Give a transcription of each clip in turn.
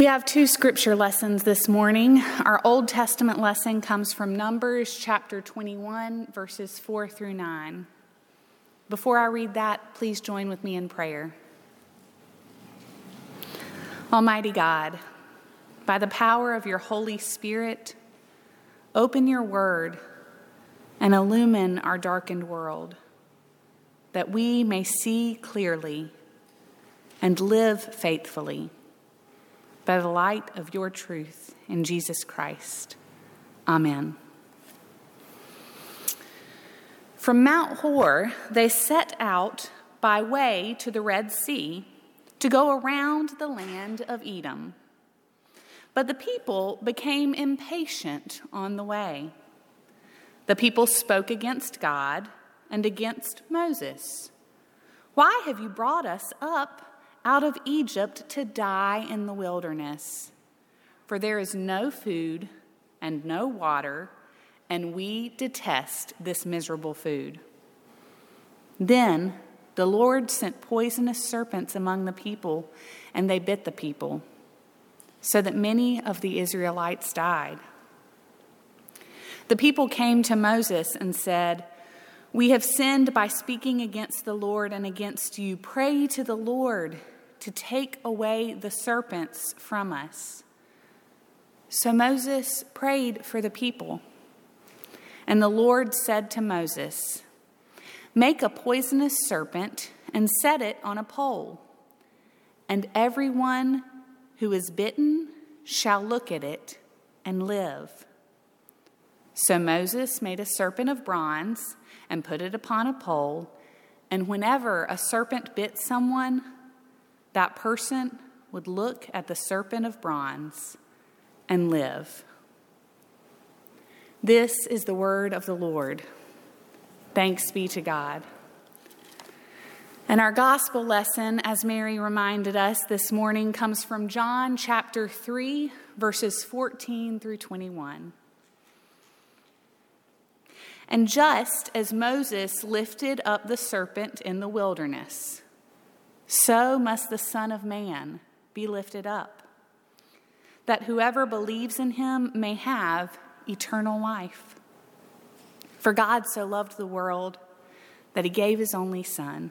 We have two scripture lessons this morning. Our Old Testament lesson comes from Numbers chapter 21, verses 4 through 9. Before I read that, please join with me in prayer. Almighty God, by the power of your Holy Spirit, open your word and illumine our darkened world, that we may see clearly and live faithfully by the light of your truth in Jesus Christ. Amen. From Mount Hor, they set out by way to the Red Sea to go around the land of Edom. But the people became impatient on the way. The people spoke against God and against Moses. Why have you brought us up out of Egypt to die in the wilderness. For there is no food and no water, and we detest this miserable food. Then the Lord sent poisonous serpents among the people, and they bit the people, so that many of the Israelites died. The people came to Moses and said, We have sinned by speaking against the Lord and against you. Pray to the Lord to take away the serpents from us. So Moses prayed for the people. And the Lord said to Moses, Make a poisonous serpent and set it on a pole, and everyone who is bitten shall look at it and live. So Moses made a serpent of bronze and put it upon a pole, and whenever a serpent bit someone, that person would look at the serpent of bronze and live. This is the word of the Lord. Thanks be to God. And our gospel lesson, as Mary reminded us this morning, comes from John chapter 3, verses 14 through 21. And just as Moses lifted up the serpent in the wilderness, so must the Son of Man be lifted up, that whoever believes in him may have eternal life. For God so loved the world that he gave his only Son,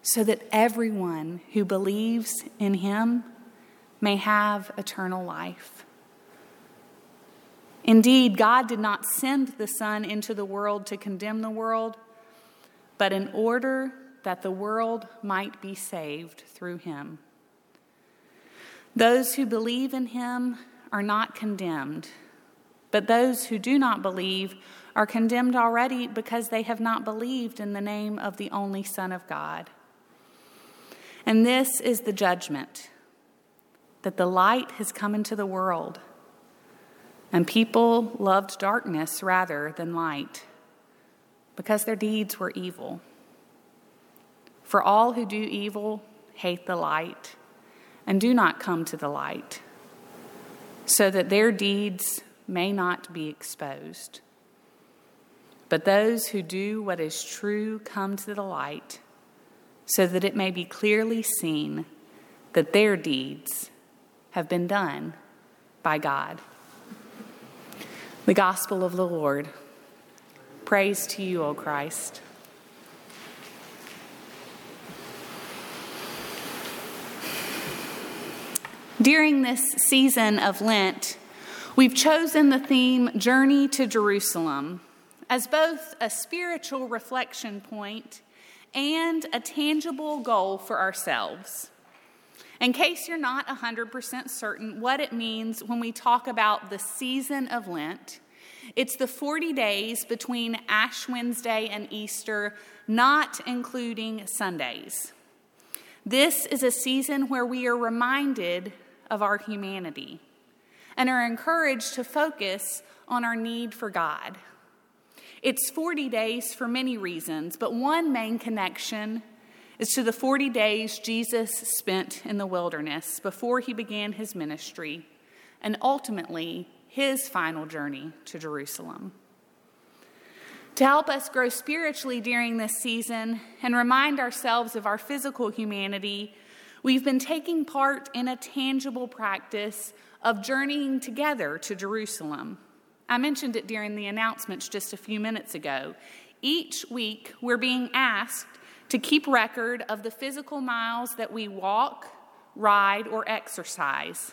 so that everyone who believes in him may have eternal life. Indeed, God did not send the Son into the world to condemn the world, but in order that the world might be saved through him. Those who believe in him are not condemned, but those who do not believe are condemned already because they have not believed in the name of the only Son of God. And this is the judgment that the light has come into the world, and people loved darkness rather than light because their deeds were evil. For all who do evil hate the light and do not come to the light, so that their deeds may not be exposed. But those who do what is true come to the light, so that it may be clearly seen that their deeds have been done by God. The Gospel of the Lord. Praise to you, O Christ. During this season of Lent, we've chosen the theme Journey to Jerusalem as both a spiritual reflection point and a tangible goal for ourselves. In case you're not 100% certain what it means when we talk about the season of Lent, it's the 40 days between Ash Wednesday and Easter, not including Sundays. This is a season where we are reminded of our humanity and are encouraged to focus on our need for God. It's 40 days for many reasons, but one main connection is to the 40 days Jesus spent in the wilderness before he began his ministry and ultimately his final journey to Jerusalem. To help us grow spiritually during this season and remind ourselves of our physical humanity, We've been taking part in a tangible practice of journeying together to Jerusalem. I mentioned it during the announcements just a few minutes ago. Each week, we're being asked to keep record of the physical miles that we walk, ride, or exercise,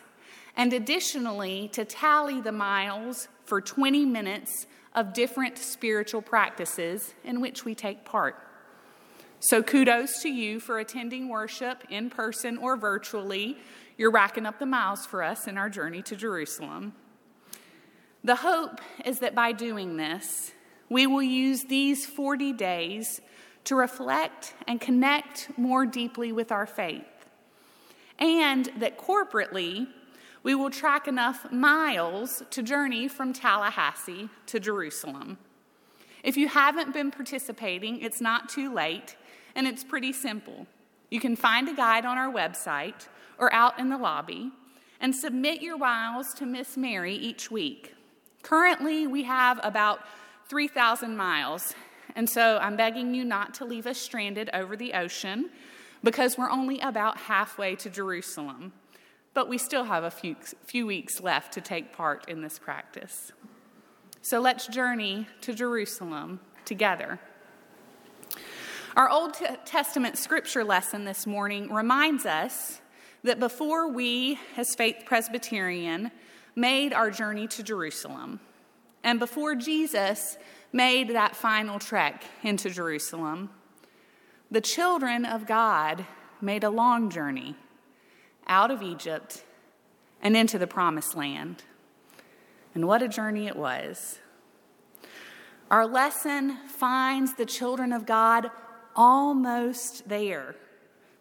and additionally, to tally the miles for 20 minutes of different spiritual practices in which we take part. So, kudos to you for attending worship in person or virtually. You're racking up the miles for us in our journey to Jerusalem. The hope is that by doing this, we will use these 40 days to reflect and connect more deeply with our faith, and that corporately, we will track enough miles to journey from Tallahassee to Jerusalem. If you haven't been participating, it's not too late, and it's pretty simple. You can find a guide on our website or out in the lobby and submit your miles to Miss Mary each week. Currently, we have about 3,000 miles, and so I'm begging you not to leave us stranded over the ocean because we're only about halfway to Jerusalem but we still have a few, few weeks left to take part in this practice. So let's journey to Jerusalem together. Our Old Testament scripture lesson this morning reminds us that before we, as Faith Presbyterian, made our journey to Jerusalem, and before Jesus made that final trek into Jerusalem, the children of God made a long journey out of Egypt and into the promised land. And what a journey it was. Our lesson finds the children of God almost there,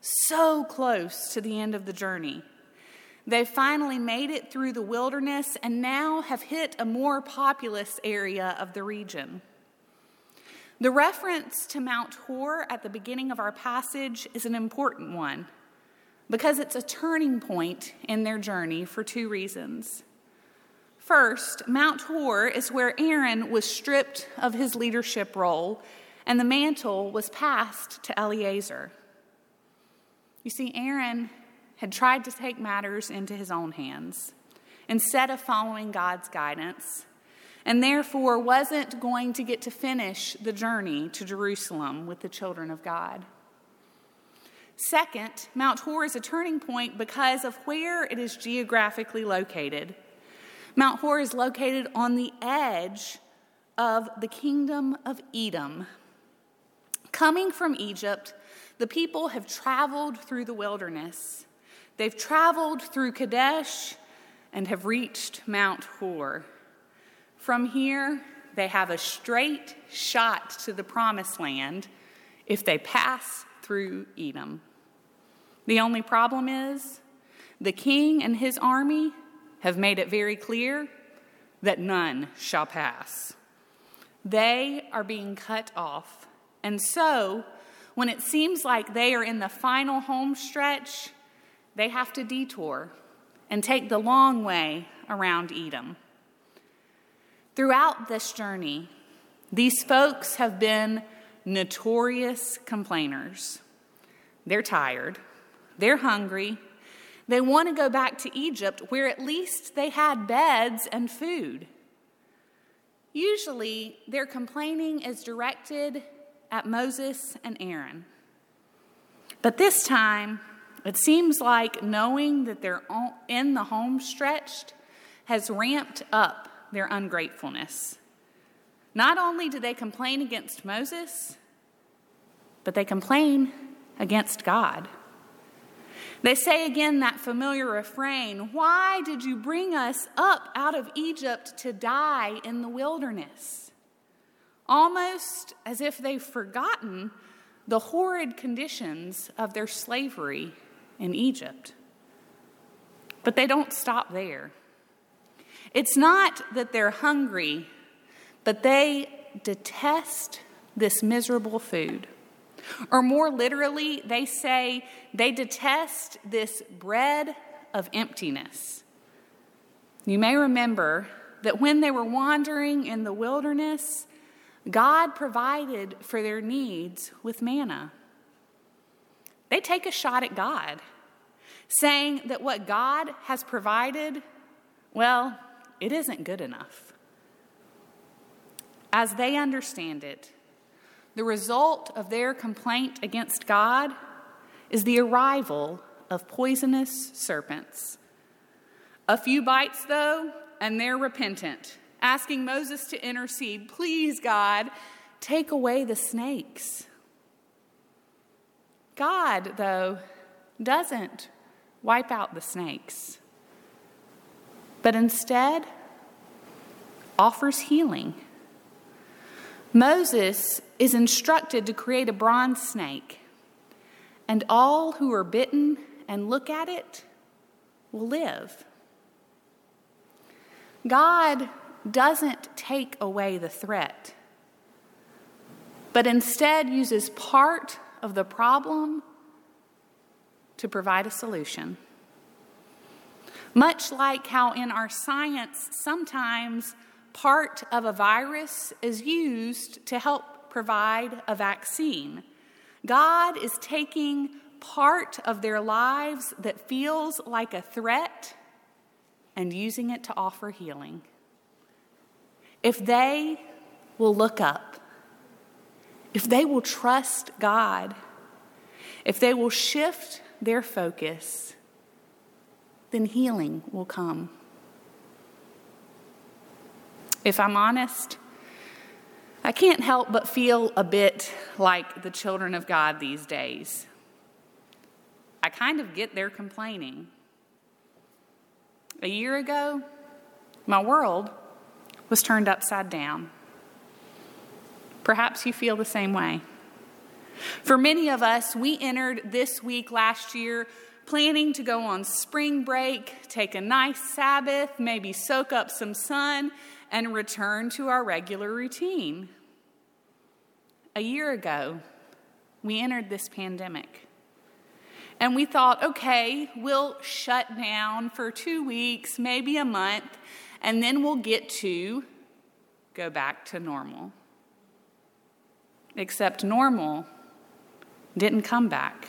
so close to the end of the journey. They finally made it through the wilderness and now have hit a more populous area of the region. The reference to Mount Hor at the beginning of our passage is an important one because it's a turning point in their journey for two reasons. First, Mount Hor is where Aaron was stripped of his leadership role and the mantle was passed to Eleazar. You see, Aaron had tried to take matters into his own hands instead of following God's guidance, and therefore wasn't going to get to finish the journey to Jerusalem with the children of God. Second, Mount Hor is a turning point because of where it is geographically located. Mount Hor is located on the edge of the kingdom of Edom. Coming from Egypt, the people have traveled through the wilderness. They've traveled through Kadesh and have reached Mount Hor. From here, they have a straight shot to the promised land if they pass through Edom. The only problem is the king and his army have made it very clear that none shall pass. They are being cut off. And so, when it seems like they are in the final home stretch, they have to detour and take the long way around Edom. Throughout this journey, these folks have been notorious complainers. They're tired, they're hungry. They want to go back to Egypt where at least they had beds and food. Usually, their complaining is directed at Moses and Aaron. But this time, it seems like knowing that they're in the home stretched has ramped up their ungratefulness. Not only do they complain against Moses, but they complain against God. They say again that familiar refrain Why did you bring us up out of Egypt to die in the wilderness? Almost as if they've forgotten the horrid conditions of their slavery in Egypt. But they don't stop there. It's not that they're hungry, but they detest this miserable food. Or more literally, they say they detest this bread of emptiness. You may remember that when they were wandering in the wilderness, God provided for their needs with manna. They take a shot at God saying that what God has provided, well, it isn't good enough. As they understand it, the result of their complaint against God is the arrival of poisonous serpents. A few bites, though, and they're repentant, asking Moses to intercede. Please, God, take away the snakes. God, though, doesn't wipe out the snakes, but instead offers healing. Moses is instructed to create a bronze snake, and all who are bitten and look at it will live. God doesn't take away the threat, but instead uses part of the problem to provide a solution. Much like how in our science, sometimes part of a virus is used to help provide a vaccine. God is taking part of their lives that feels like a threat and using it to offer healing. If they will look up, if they will trust God, if they will shift their focus, then healing will come. If I'm honest, I can't help but feel a bit like the children of God these days. I kind of get their complaining. A year ago, my world was turned upside down. Perhaps you feel the same way. For many of us, we entered this week last year planning to go on spring break, take a nice Sabbath, maybe soak up some sun, and return to our regular routine. A year ago, we entered this pandemic. And we thought, okay, we'll shut down for two weeks, maybe a month, and then we'll get to go back to normal. Except normal didn't come back.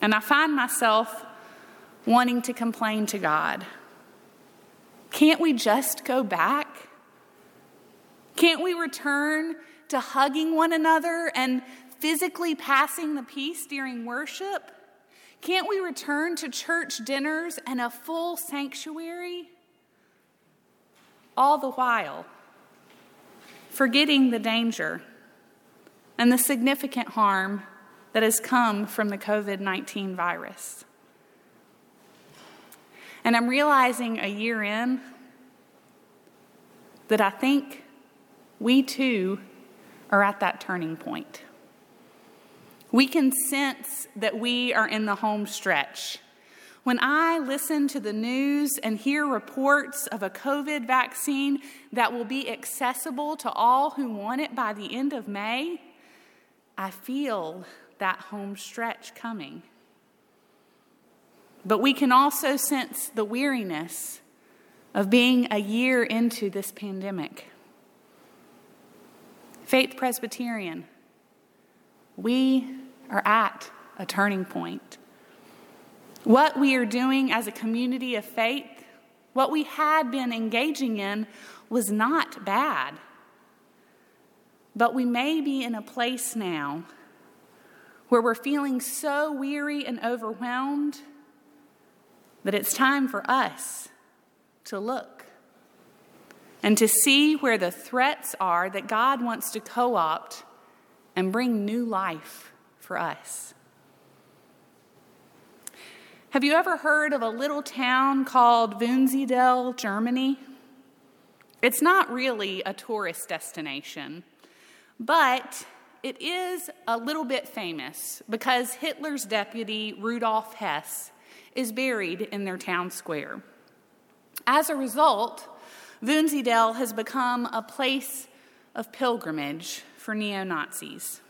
And I find myself wanting to complain to God. Can't we just go back? Can't we return to hugging one another and physically passing the peace during worship? Can't we return to church dinners and a full sanctuary? All the while, forgetting the danger and the significant harm that has come from the COVID 19 virus. And I'm realizing a year in that I think we too are at that turning point. We can sense that we are in the home stretch. When I listen to the news and hear reports of a COVID vaccine that will be accessible to all who want it by the end of May, I feel that home stretch coming. But we can also sense the weariness of being a year into this pandemic. Faith Presbyterian, we are at a turning point. What we are doing as a community of faith, what we had been engaging in, was not bad. But we may be in a place now where we're feeling so weary and overwhelmed that it's time for us to look and to see where the threats are that God wants to co opt and bring new life for us. Have you ever heard of a little town called Wunsiedel, Germany? It's not really a tourist destination, but it is a little bit famous because Hitler's deputy, Rudolf Hess, is buried in their town square. As a result, Wunsiedel has become a place of pilgrimage for neo Nazis.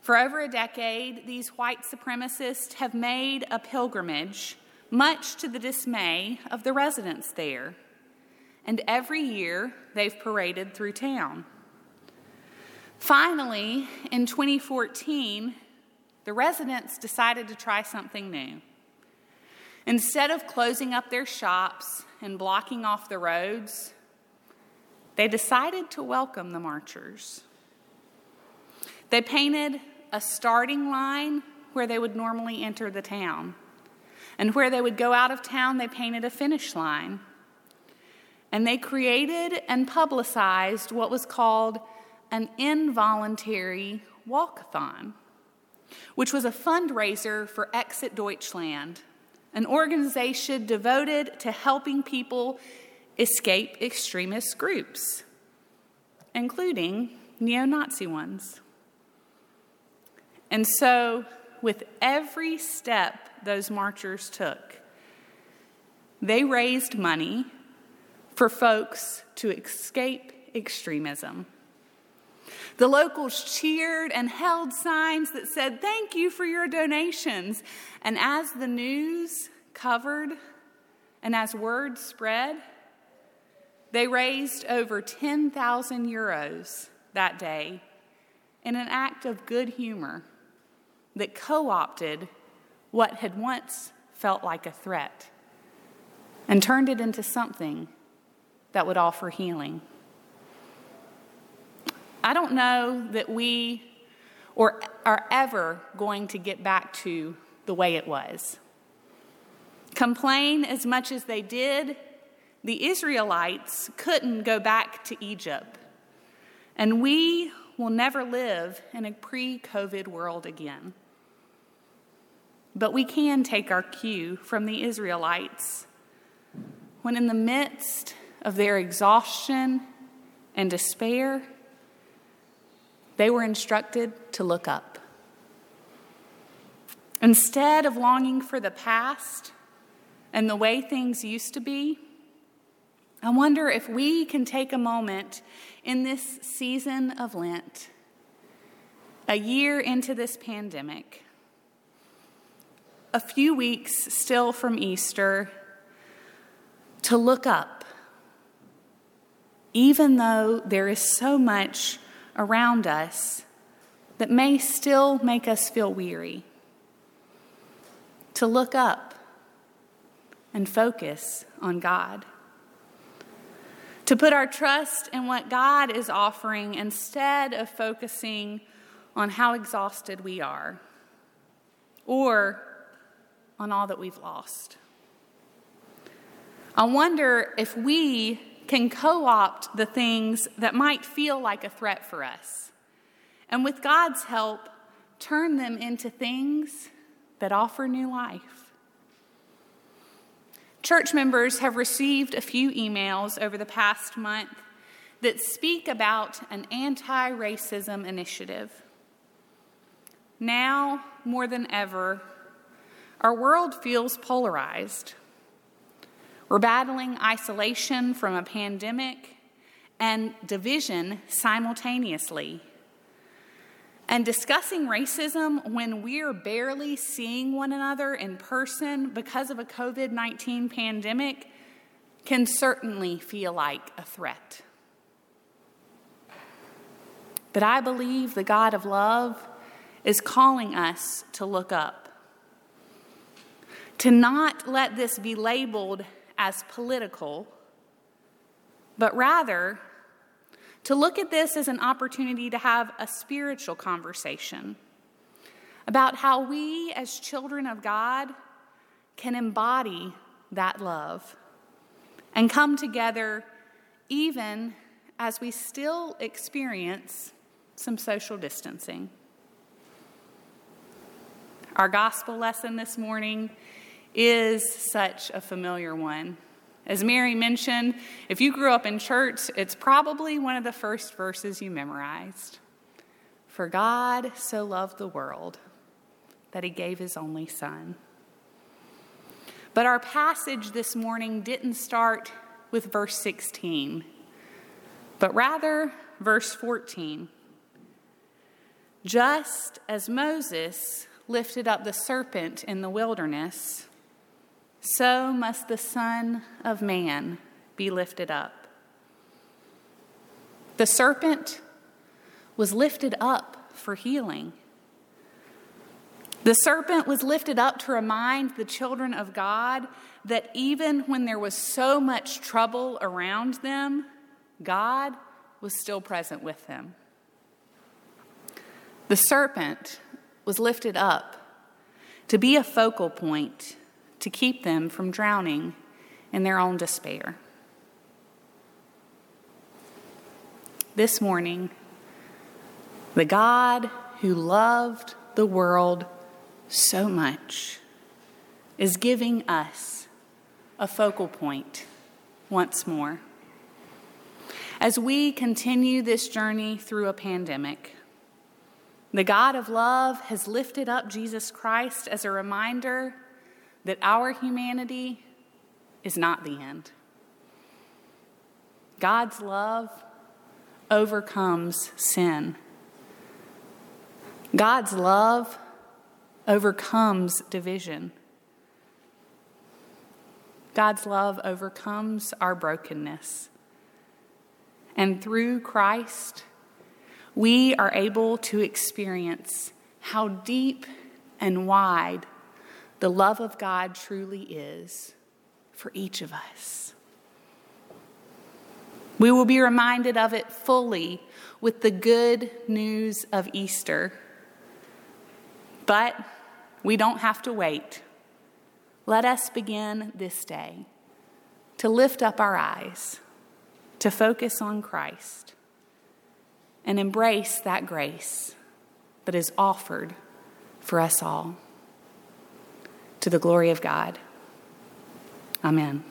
For over a decade, these white supremacists have made a pilgrimage, much to the dismay of the residents there. And every year, they've paraded through town. Finally, in 2014, the residents decided to try something new. Instead of closing up their shops and blocking off the roads, they decided to welcome the marchers. They painted a starting line where they would normally enter the town. And where they would go out of town, they painted a finish line. And they created and publicized what was called an involuntary walkathon, which was a fundraiser for Exit Deutschland, an organization devoted to helping people escape extremist groups, including neo Nazi ones. And so, with every step those marchers took, they raised money for folks to escape extremism. The locals cheered and held signs that said, Thank you for your donations. And as the news covered and as word spread, they raised over 10,000 euros that day in an act of good humor that co opted what had once felt like a threat and turned it into something that would offer healing. I don't know that we or are ever going to get back to the way it was. Complain as much as they did, the Israelites couldn't go back to Egypt. And we will never live in a pre COVID world again. But we can take our cue from the Israelites when, in the midst of their exhaustion and despair, they were instructed to look up. Instead of longing for the past and the way things used to be, I wonder if we can take a moment in this season of Lent, a year into this pandemic, a few weeks still from Easter, to look up, even though there is so much around us that may still make us feel weary, to look up and focus on God. To put our trust in what God is offering instead of focusing on how exhausted we are or on all that we've lost. I wonder if we can co opt the things that might feel like a threat for us, and with God's help, turn them into things that offer new life. Church members have received a few emails over the past month that speak about an anti racism initiative. Now, more than ever, our world feels polarized. We're battling isolation from a pandemic and division simultaneously. And discussing racism when we're barely seeing one another in person because of a COVID 19 pandemic can certainly feel like a threat. But I believe the God of love is calling us to look up, to not let this be labeled as political, but rather to look at this as an opportunity to have a spiritual conversation about how we, as children of God, can embody that love and come together even as we still experience some social distancing. Our gospel lesson this morning is such a familiar one. As Mary mentioned, if you grew up in church, it's probably one of the first verses you memorized. For God so loved the world that he gave his only son. But our passage this morning didn't start with verse 16, but rather verse 14. Just as Moses lifted up the serpent in the wilderness, so must the Son of Man be lifted up. The serpent was lifted up for healing. The serpent was lifted up to remind the children of God that even when there was so much trouble around them, God was still present with them. The serpent was lifted up to be a focal point to keep them from drowning in their own despair. This morning, the God who loved the world so much is giving us a focal point once more. As we continue this journey through a pandemic, the God of love has lifted up Jesus Christ as a reminder that our humanity is not the end. God's love overcomes sin. God's love overcomes division. God's love overcomes our brokenness. And through Christ, we are able to experience how deep and wide the love of God truly is for each of us. We will be reminded of it fully with the good news of Easter. But we don't have to wait. Let us begin this day to lift up our eyes, to focus on Christ, and embrace that grace that is offered for us all. To the glory of God. Amen.